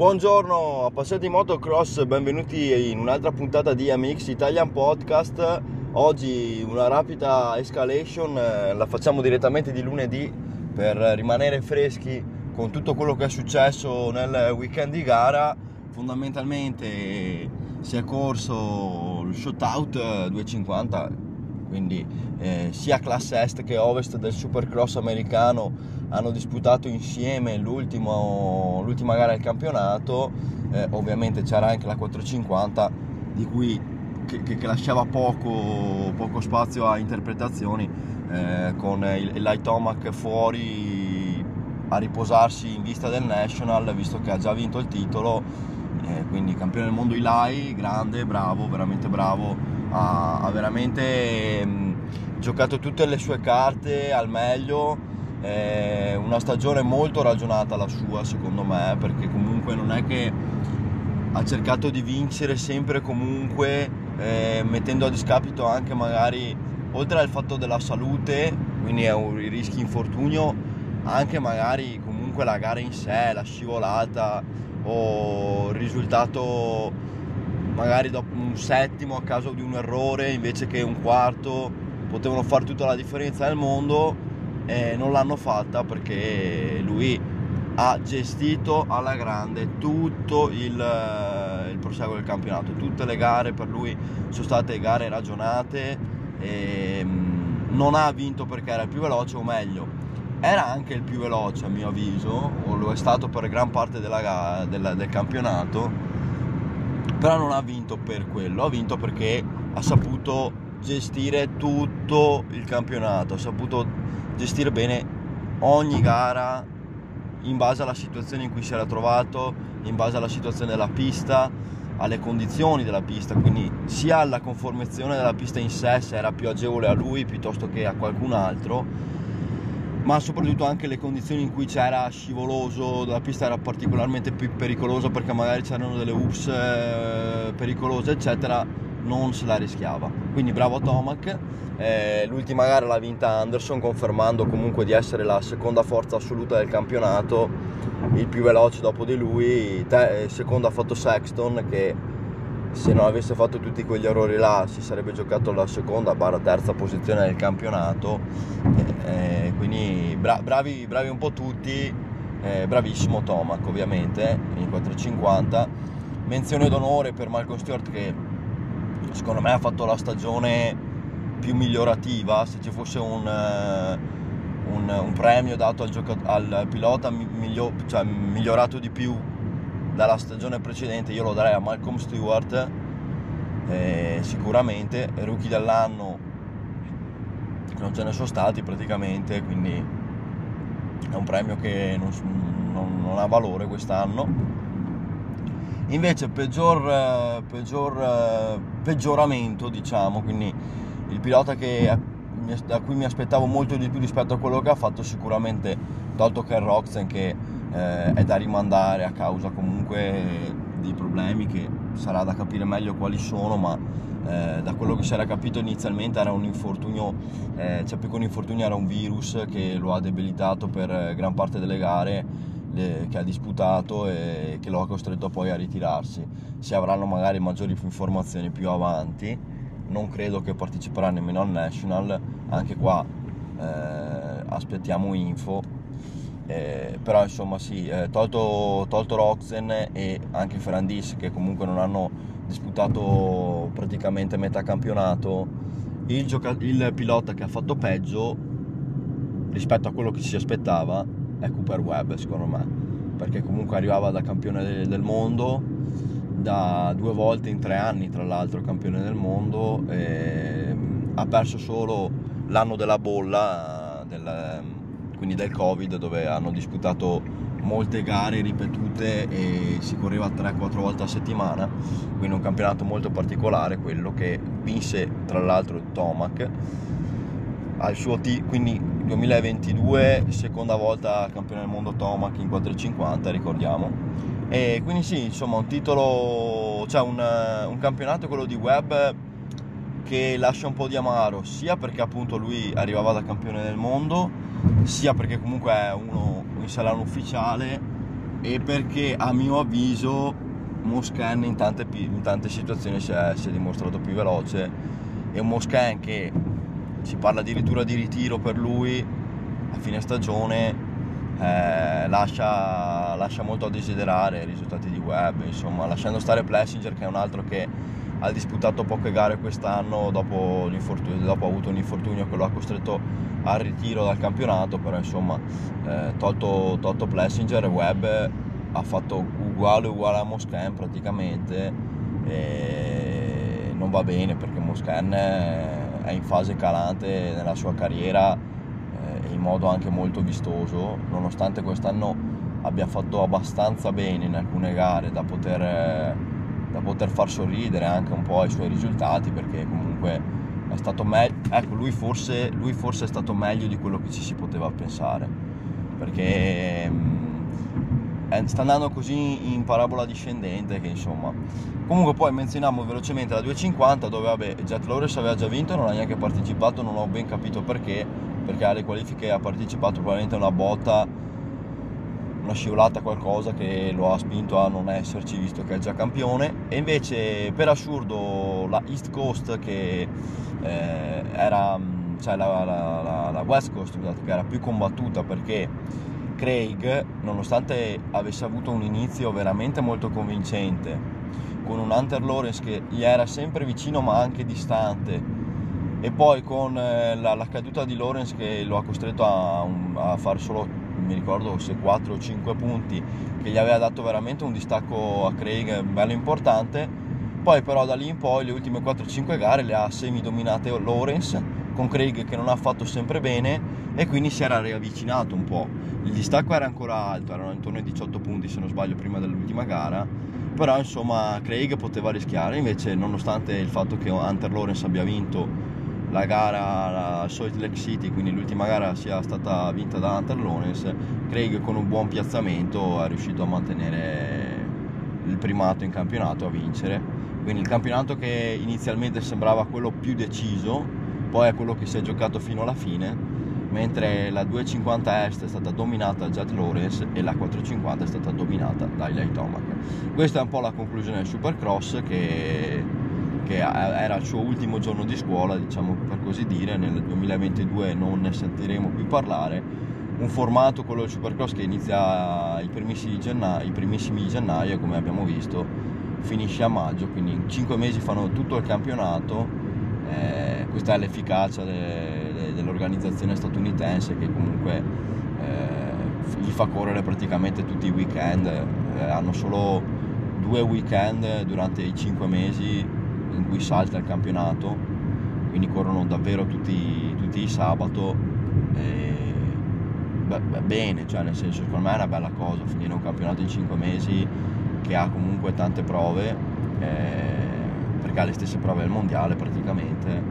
Buongiorno appassionati di motocross, benvenuti in un'altra puntata di MX Italian Podcast. Oggi una rapida escalation, eh, la facciamo direttamente di lunedì per rimanere freschi con tutto quello che è successo nel weekend di gara. Fondamentalmente si è corso il shootout 250, quindi eh, sia classe est che ovest del supercross americano hanno disputato insieme l'ultima gara del campionato, eh, ovviamente c'era anche la 450 di cui, che, che lasciava poco, poco, spazio a interpretazioni eh, con il, il Light Omac fuori a riposarsi in vista del National visto che ha già vinto il titolo. Eh, quindi campione del mondo Ilai, grande, bravo, veramente bravo ha, ha veramente mh, giocato tutte le sue carte al meglio. È una stagione molto ragionata la sua secondo me perché comunque non è che ha cercato di vincere sempre comunque eh, mettendo a discapito anche magari oltre al fatto della salute quindi è un rischio infortunio anche magari comunque la gara in sé la scivolata o il risultato magari dopo un settimo a causa di un errore invece che un quarto potevano fare tutta la differenza nel mondo eh, non l'hanno fatta perché lui ha gestito alla grande tutto il, il proseguo del campionato, tutte le gare per lui sono state gare ragionate, e, mm, non ha vinto perché era il più veloce o meglio era anche il più veloce a mio avviso, o lo è stato per gran parte della, del, del campionato, però non ha vinto per quello, ha vinto perché ha saputo gestire tutto il campionato, ha saputo gestire bene ogni gara in base alla situazione in cui si era trovato, in base alla situazione della pista, alle condizioni della pista, quindi sia alla conformazione della pista in sé se era più agevole a lui piuttosto che a qualcun altro, ma soprattutto anche le condizioni in cui c'era scivoloso, la pista era particolarmente più pericolosa perché magari c'erano delle ups eh, pericolose, eccetera non se la rischiava. Quindi bravo Tomac. Eh, l'ultima gara l'ha vinta Anderson confermando comunque di essere la seconda forza assoluta del campionato, il più veloce dopo di lui, te, eh, secondo ha fatto Sexton che se non avesse fatto tutti quegli errori là si sarebbe giocato la seconda barra terza posizione del campionato, eh, eh quindi bra- bravi, bravi, un po' tutti, eh, bravissimo Tomac ovviamente in 450, menzione d'onore per Malcolm Stewart che secondo me ha fatto la stagione più migliorativa, se ci fosse un, uh, un, un premio dato al, giocat- al pilota miglio- cioè, migliorato di più dalla stagione precedente, io lo darei a Malcolm Stewart, eh, sicuramente, rookie dell'anno non ce ne sono stati praticamente, quindi è un premio che non, non, non ha valore quest'anno. Invece peggior, peggior, peggioramento diciamo quindi il pilota che, da cui mi aspettavo molto di più rispetto a quello che ha fatto sicuramente tolto Ken Roxen che eh, è da rimandare a causa comunque di problemi che sarà da capire meglio quali sono ma eh, da quello che si era capito inizialmente era un infortunio eh, cioè più che un infortunio era un virus che lo ha debilitato per gran parte delle gare le, che ha disputato e che lo ha costretto poi a ritirarsi. Si avranno magari maggiori informazioni più avanti, non credo che parteciperà nemmeno al National, anche qua eh, aspettiamo info. Eh, però insomma sì, eh, tolto, tolto Roxen e anche Ferrandis che comunque non hanno disputato praticamente metà campionato, il, gioca- il pilota che ha fatto peggio rispetto a quello che si aspettava è Cooper Webb secondo me perché comunque arrivava da campione del mondo da due volte in tre anni tra l'altro campione del mondo ha perso solo l'anno della bolla del, quindi del covid dove hanno disputato molte gare ripetute e si correva 3-4 volte a settimana quindi un campionato molto particolare quello che vinse tra l'altro Tomac. Al suo t- quindi 2022 seconda volta campione del mondo Tomac in 450 ricordiamo. E quindi sì insomma un titolo cioè un, un campionato quello di Webb che lascia un po' di amaro sia perché appunto lui arrivava da campione del mondo sia perché comunque è uno in salano ufficiale e perché a mio avviso Moscan in tante, in tante situazioni si è, si è, dimostrato più veloce. E un Moscan che si parla addirittura di ritiro per lui a fine stagione eh, lascia, lascia, molto a desiderare i risultati di web insomma lasciando stare Plessinger che è un altro che ha disputato poche gare quest'anno dopo, dopo ha avuto un infortunio che lo ha costretto al ritiro dal campionato però insomma eh, tolto, tolto Plessinger Webb ha fatto uguale uguale a Moscan praticamente e non va bene perché Moscan è in fase calante nella sua carriera eh, in modo anche molto vistoso nonostante quest'anno abbia fatto abbastanza bene in alcune gare da poter, da poter far sorridere anche un po' i suoi risultati perché comunque è stato meglio ecco lui forse, lui forse è stato meglio di quello che ci si poteva pensare perché mm, eh, sta andando così in parabola discendente che insomma. Comunque poi menzioniamo velocemente la 250 dove vabbè Jet Lawrence aveva già vinto non ha neanche partecipato non ho ben capito perché perché alle qualifiche ha partecipato probabilmente una botta una scivolata qualcosa che lo ha spinto a non esserci visto che è già campione. E invece per assurdo la East Coast che eh, era cioè la, la, la, la West Coast scusate, che era più combattuta perché Craig, nonostante avesse avuto un inizio veramente molto convincente, con un Hunter Lawrence che gli era sempre vicino ma anche distante, e poi con eh, la, la caduta di Lawrence che lo ha costretto a, a fare solo, mi ricordo se 4 o 5 punti, che gli aveva dato veramente un distacco a Craig bello importante, poi però da lì in poi le ultime 4-5 gare le ha semi-dominate Lawrence, con Craig che non ha fatto sempre bene e quindi si era riavvicinato un po' il distacco era ancora alto, erano intorno ai 18 punti se non sbaglio prima dell'ultima gara, però insomma Craig poteva rischiare, invece nonostante il fatto che Hunter Lawrence abbia vinto la gara a Salt Lake City, quindi l'ultima gara sia stata vinta da Hunter Lawrence, Craig con un buon piazzamento è riuscito a mantenere il primato in campionato, a vincere, quindi il campionato che inizialmente sembrava quello più deciso, poi è quello che si è giocato fino alla fine mentre la 250 Est è stata dominata da Jet Lawrence e la 450 è stata dominata da Eli Tomac. Questa è un po' la conclusione del Supercross che, che era il suo ultimo giorno di scuola, diciamo per così dire, nel 2022 non ne sentiremo più parlare. Un formato, quello del Supercross, che inizia i primissimi di gennaio, primissimi di gennaio come abbiamo visto, finisce a maggio, quindi in 5 mesi fanno tutto il campionato. Eh, questa è l'efficacia del dell'organizzazione statunitense che comunque eh, gli fa correre praticamente tutti i weekend, eh, hanno solo due weekend durante i cinque mesi in cui salta il campionato, quindi corrono davvero tutti, tutti i sabato. E, beh, bene, cioè nel senso secondo me è una bella cosa finire un campionato in cinque mesi che ha comunque tante prove, eh, perché ha le stesse prove del mondiale praticamente.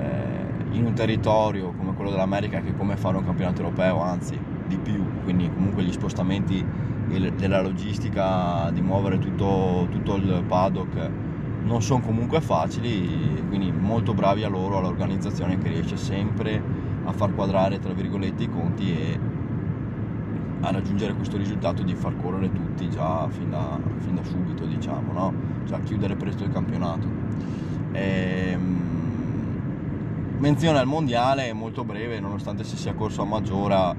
Eh, in un territorio come quello dell'America che è come fare un campionato europeo, anzi di più, quindi comunque gli spostamenti della logistica di muovere tutto, tutto il paddock non sono comunque facili, quindi molto bravi a loro, all'organizzazione che riesce sempre a far quadrare tra virgolette i conti e a raggiungere questo risultato di far correre tutti già fin da, fin da subito, diciamo, no? cioè chiudere presto il campionato. E, ehm, menzione al mondiale molto breve nonostante si sia corso a Maggiora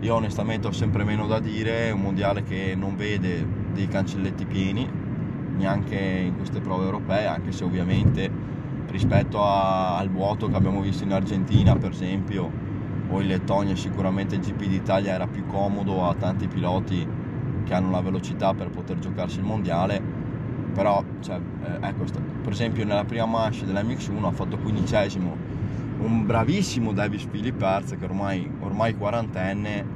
io onestamente ho sempre meno da dire è un mondiale che non vede dei cancelletti pieni neanche in queste prove europee anche se ovviamente rispetto a, al vuoto che abbiamo visto in Argentina per esempio o in Lettonia sicuramente il GP d'Italia era più comodo a tanti piloti che hanno la velocità per poter giocarsi il mondiale però cioè, eh, ecco, per esempio nella prima manche dell'MX1 ha fatto quindicesimo un bravissimo Davis Philippers che ormai, ormai quarantenne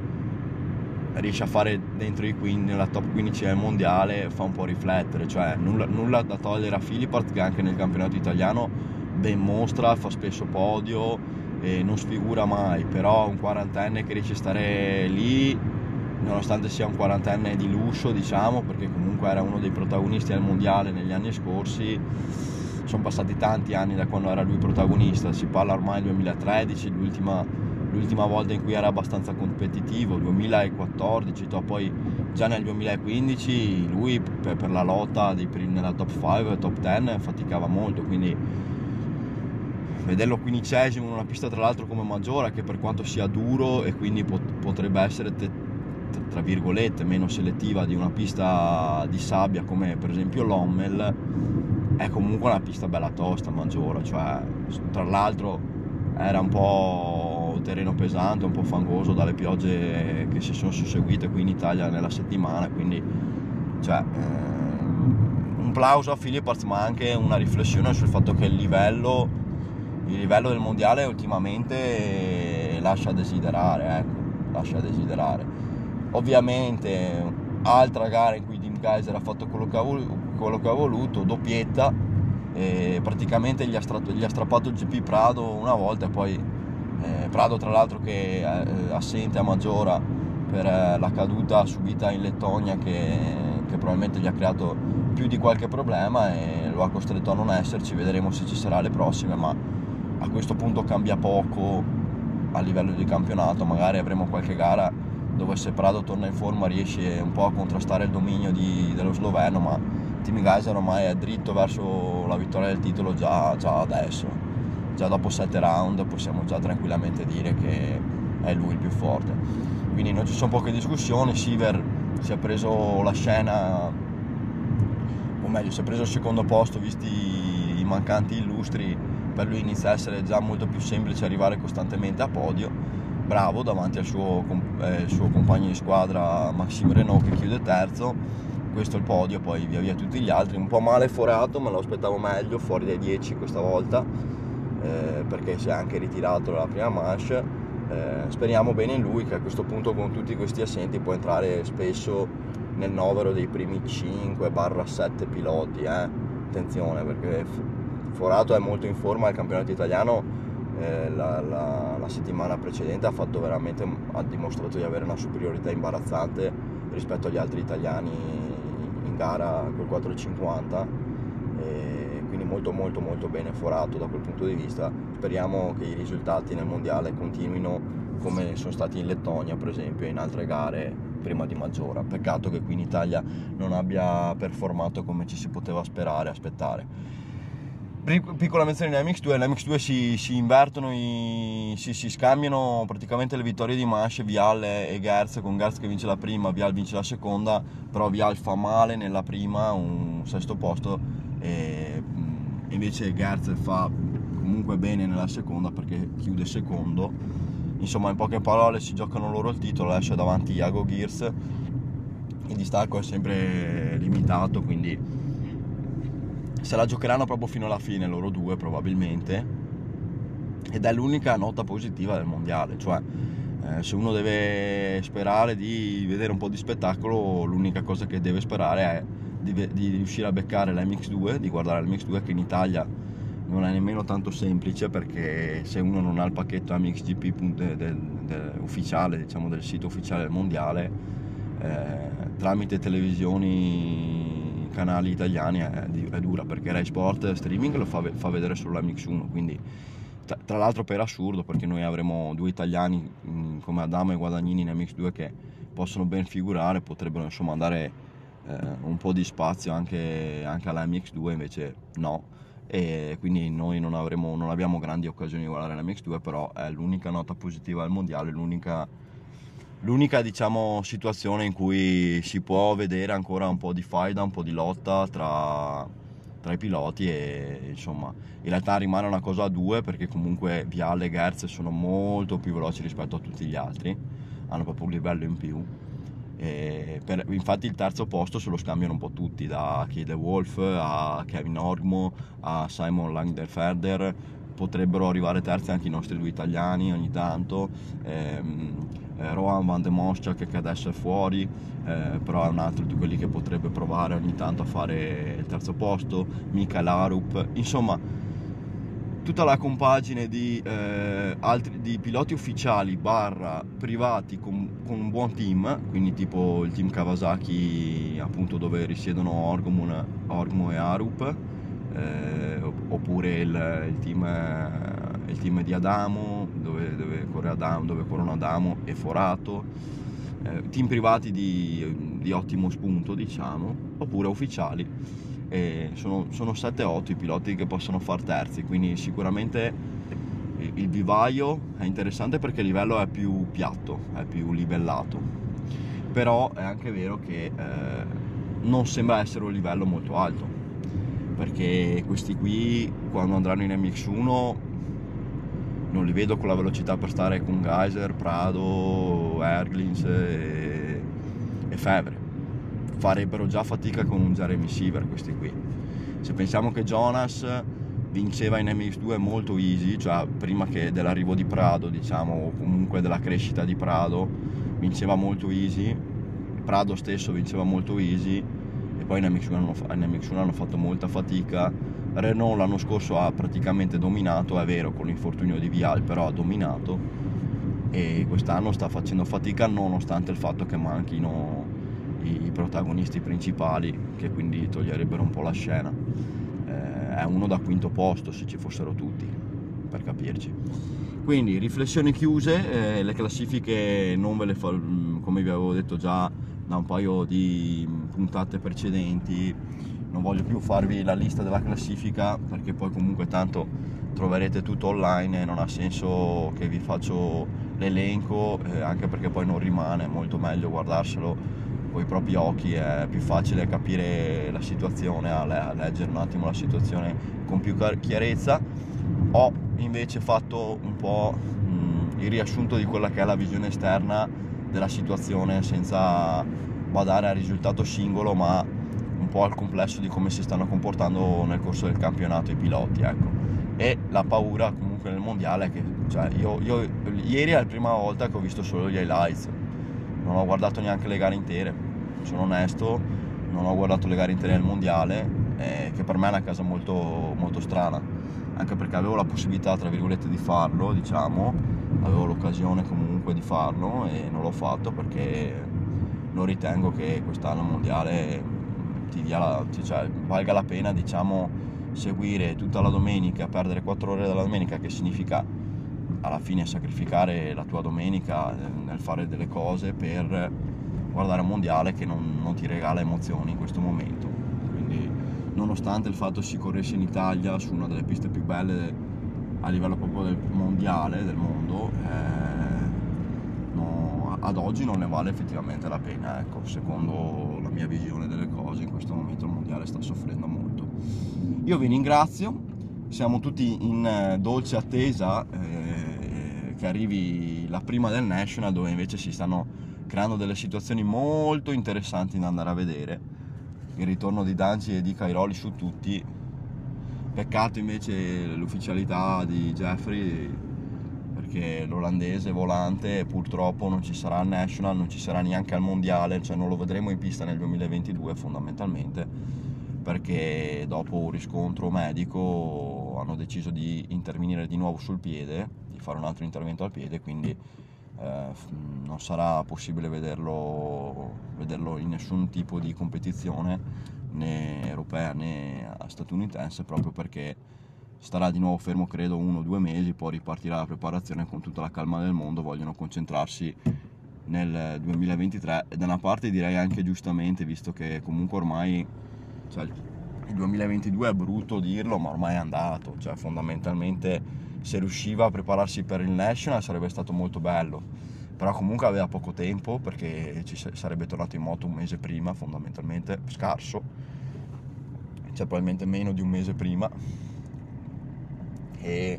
riesce a fare dentro i 15, nella top 15 del mondiale fa un po' riflettere cioè nulla, nulla da togliere a Philippert che anche nel campionato italiano ben mostra, fa spesso podio e non sfigura mai però un quarantenne che riesce a stare lì nonostante sia un quarantenne di lusso diciamo perché comunque era uno dei protagonisti del mondiale negli anni scorsi sono passati tanti anni da quando era lui protagonista, si parla ormai del 2013, l'ultima l'ultima volta in cui era abbastanza competitivo, 2014, poi già nel 2015 lui per, per la lotta di, nella top 5, top 10 faticava molto, quindi vederlo quindicesimo in una pista tra l'altro come Maggiora che per quanto sia duro e quindi pot- potrebbe essere te- tra virgolette meno selettiva di una pista di sabbia come per esempio l'Ommel è comunque una pista bella tosta Maggiora cioè tra l'altro era un po' terreno pesante un po' fangoso dalle piogge che si sono susseguite qui in Italia nella settimana quindi cioè eh, un plauso a Philippars ma anche una riflessione sul fatto che il livello il livello del mondiale ultimamente lascia desiderare, ecco, lascia desiderare. Ovviamente altra gara in cui Dim Geyser ha fatto quello che ha, voluto, quello che ha voluto doppietta, praticamente gli ha, strappato, gli ha, strappato il GP Prado una volta e poi eh, Prado tra l'altro che è eh, assente a Maggiora per eh, la caduta subita in Lettonia che, che probabilmente gli ha creato più di qualche problema e lo ha costretto a non esserci, vedremo se ci sarà le prossime, ma a questo punto cambia poco a livello di campionato, magari avremo qualche gara dove se Prado torna in forma riesce un po' a contrastare il dominio di, dello sloveno, ma Team Geyser ormai è dritto verso la vittoria del titolo già, già adesso, già dopo sette round possiamo già tranquillamente dire che è lui il più forte. Quindi non ci sono poche discussioni, Siver si è preso la scena, o meglio si è preso il secondo posto visti i mancanti illustri per lui inizia a essere già molto più semplice arrivare costantemente a podio. Bravo davanti al suo, eh, suo compagno di squadra Maxime Renault che chiude terzo. Questo è il podio, poi via via tutti gli altri. Un po' male forato, me lo aspettavo meglio, fuori dai 10 questa volta, eh, perché si è anche ritirato dalla prima manche. Eh, speriamo bene in lui che a questo punto con tutti questi assenti può entrare spesso nel novero dei primi 5-7 piloti. Eh. Attenzione perché Forato è molto in forma al campionato italiano, eh, la, la, la, settimana precedente ha ha dimostrato di avere una superiorità imbarazzante rispetto agli altri italiani in gara col 450 e quindi molto molto molto bene Forato da quel punto di vista. Speriamo che i risultati nel mondiale continuino come sono stati in Lettonia per esempio e in altre gare prima di Maggiora. Peccato che qui in Italia non abbia performato come ci si poteva sperare, aspettare piccola menzione in MX2, l'MX2 si, si invertono, i, si, si, scambiano praticamente le vittorie di Mash, Vial e Gerz, con Gerz che vince la prima, Vial vince la seconda, però Vial fa male nella prima, un sesto posto, e invece Gerz fa comunque bene nella seconda perché chiude secondo. Insomma, in poche parole si giocano loro il titolo, esce davanti Iago Gears, il distacco è sempre limitato, quindi se la giocheranno proprio fino alla fine loro due probabilmente ed è l'unica nota positiva del mondiale cioè eh, se uno deve sperare di vedere un po' di spettacolo l'unica cosa che deve sperare è di, di riuscire a beccare l'MX2 di guardare l'MX2 che in Italia non è nemmeno tanto semplice perché se uno non ha il pacchetto MXGP del, del, ufficiale diciamo del sito ufficiale del mondiale eh, tramite televisioni canali italiani è, è dura perché Rai Sport streaming lo fa, fa vedere solo la Mix 1 quindi tra, l'altro per assurdo perché noi avremo due italiani mm, come Adamo e Guadagnini in MX2 che possono ben figurare potrebbero insomma andare eh, un po' di spazio anche, anche alla MX2 invece no e quindi noi non, avremo, non abbiamo grandi occasioni di guardare la MX2 però è l'unica nota positiva del mondiale l'unica l'unica diciamo, situazione in cui si può vedere ancora un po' di faida, un po' di lotta tra, tra, i piloti e insomma in realtà rimane una cosa a due perché comunque Viale e Gerz sono molto più veloci rispetto a tutti gli altri, hanno proprio un livello in più. Per, infatti il terzo posto se lo scambiano un po' tutti, da Kide Wolf a Kevin Ormo a Simon Langderferder, potrebbero arrivare terzi anche i nostri due italiani ogni tanto. Ehm, eh, Rohan Van de Moschak che adesso è fuori, eh, però è un altro di quelli che potrebbe provare ogni tanto a fare il terzo posto, Mika Larup, insomma tutta la compagine di, eh, altri, di piloti ufficiali barra privati con, con, un buon team, quindi tipo il team Kawasaki appunto dove risiedono Orgmo e Arup, eh, oppure il, il team è il team di Adamo, dove, dove, corre Adamo, dove corrono Adamo e Forato, eh, team privati di, di, ottimo spunto diciamo, oppure ufficiali. E sono, sono 7-8 i piloti che possono far terzi, quindi sicuramente il vivaio è interessante perché il livello è più piatto, è più livellato, però è anche vero che eh, non sembra essere un livello molto alto, perché questi qui quando andranno in MX1 non li vedo con la velocità per stare con Geyser, Prado, Erglins e, e Fevre. Farebbero già fatica con un Jeremy Siever questi qui. Se pensiamo che Jonas vinceva in MX2 molto easy, cioè prima che dell'arrivo di Prado, diciamo, o comunque della crescita di Prado, vinceva molto easy. Prado stesso vinceva molto easy e poi in MX1 hanno, in MX1 hanno fatto molta fatica. Renault l'anno scorso ha praticamente dominato, è vero, con l'infortunio di Vial, però ha dominato e quest'anno sta facendo fatica nonostante il fatto che manchino i, protagonisti principali che quindi toglierebbero un po' la scena è uno da quinto posto se ci fossero tutti, per capirci. Quindi riflessioni chiuse, eh, le classifiche non ve le fa, mm, come vi avevo detto già da un paio di puntate precedenti, non voglio più farvi la lista della classifica perché poi comunque tanto troverete tutto online e non ha senso che vi faccio l'elenco, eh, anche perché poi non rimane, è molto meglio guardarselo con i propri occhi è più facile capire la situazione, a leggere un attimo la situazione con più chiarezza. Ho invece fatto un po' mh, il riassunto di quella che è la visione esterna della situazione senza badare al risultato singolo ma un po' al complesso di come si stanno comportando nel corso del campionato i piloti ecco. e la paura comunque nel mondiale è che cioè, io, io, ieri è la prima volta che ho visto solo gli highlights non ho guardato neanche le gare intere, sono onesto, non ho guardato le gare intere del mondiale, eh, che per me è una cosa molto, molto strana, anche perché avevo la possibilità, tra virgolette, di farlo, diciamo, avevo l'occasione comunque di farlo e non l'ho fatto perché non ritengo che quest'anno mondiale ti dia la, cioè, valga la pena, diciamo, seguire tutta la domenica, perdere 4 ore della domenica, che significa alla fine sacrificare la tua domenica nel fare delle cose per guardare un mondiale che non, non ti regala emozioni in questo momento. Quindi nonostante il fatto si corresse in Italia su una delle piste più belle a livello proprio del mondiale, del mondo, eh, no, ad oggi non ne vale effettivamente la pena, ecco, secondo la mia visione delle cose in questo momento il mondiale sta soffrendo molto. Io vi ringrazio, siamo tutti in eh, dolce attesa eh, che arrivi la prima del National dove invece si stanno creando delle situazioni molto interessanti da andare a vedere. Il ritorno di Danci e di Cairoli su tutti. Peccato invece l'ufficialità di Jeffrey perché l'olandese volante purtroppo non ci sarà al National non ci sarà neanche al mondiale cioè non lo vedremo in pista nel 2022 fondamentalmente perché dopo un riscontro medico hanno deciso di intervenire di nuovo sul piede, di fare un altro intervento al piede, quindi eh, non sarà possibile vederlo, vederlo, in nessun tipo di competizione né europea né statunitense proprio perché starà di nuovo fermo credo uno o due mesi, poi ripartirà la preparazione con tutta la calma del mondo, vogliono concentrarsi nel 2023 e da una parte direi anche giustamente visto che comunque ormai cioè, il 2022 è brutto dirlo, ma ormai è andato. Cioè, fondamentalmente, se riusciva a prepararsi per il National sarebbe stato molto bello. Però comunque aveva poco tempo perché ci sarebbe tornato in moto un mese prima, fondamentalmente scarso. Cioè, probabilmente meno di un mese prima. E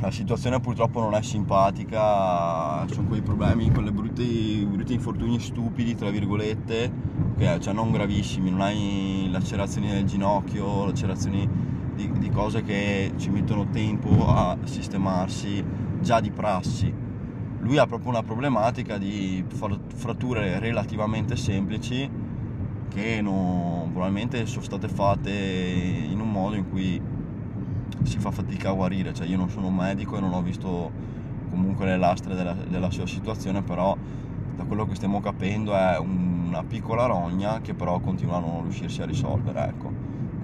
la situazione purtroppo non è simpatica, sono quei problemi, quelle brutti, brutti infortuni stupidi, tra virgolette, che cioè non gravissimi, non hai lacerazioni del ginocchio, lacerazioni di, di cose che ci mettono tempo a sistemarsi già di prassi. Lui ha proprio una problematica di fratture relativamente semplici che non, probabilmente sono state fatte in un modo in cui si fa fatica a guarire, cioè io non sono un medico e non ho visto comunque le lastre della, della sua situazione, però da quello che stiamo capendo è una piccola rogna che però continua a non riuscirsi a risolvere, ecco.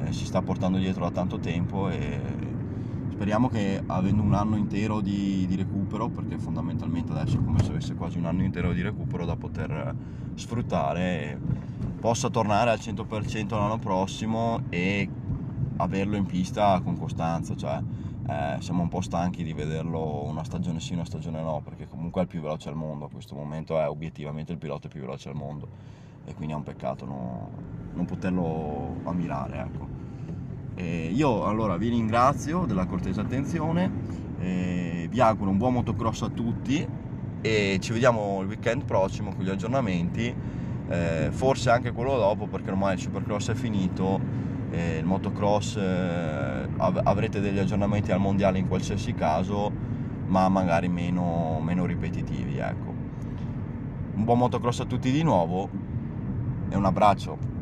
Eh, si sta portando dietro da tanto tempo e speriamo che avendo un anno intero di, di, recupero, perché fondamentalmente adesso è come se avesse quasi un anno intero di recupero da poter sfruttare, possa tornare al 100% l'anno prossimo e averlo in pista con costanza, cioè eh, siamo un po' stanchi di vederlo una stagione sì, una stagione no, perché comunque è il più veloce al mondo, a questo momento è obiettivamente il pilota più veloce al mondo e quindi è un peccato no, non poterlo ammirare. Ecco. io allora vi ringrazio della cortese attenzione, vi auguro un buon motocross a tutti e ci vediamo il weekend prossimo con gli aggiornamenti, eh, forse anche quello dopo perché ormai il supercross è finito, eh, il motocross eh, av- avrete degli aggiornamenti al mondiale in qualsiasi caso, ma magari meno, meno ripetitivi. Ecco. Un buon motocross a tutti di nuovo e un abbraccio.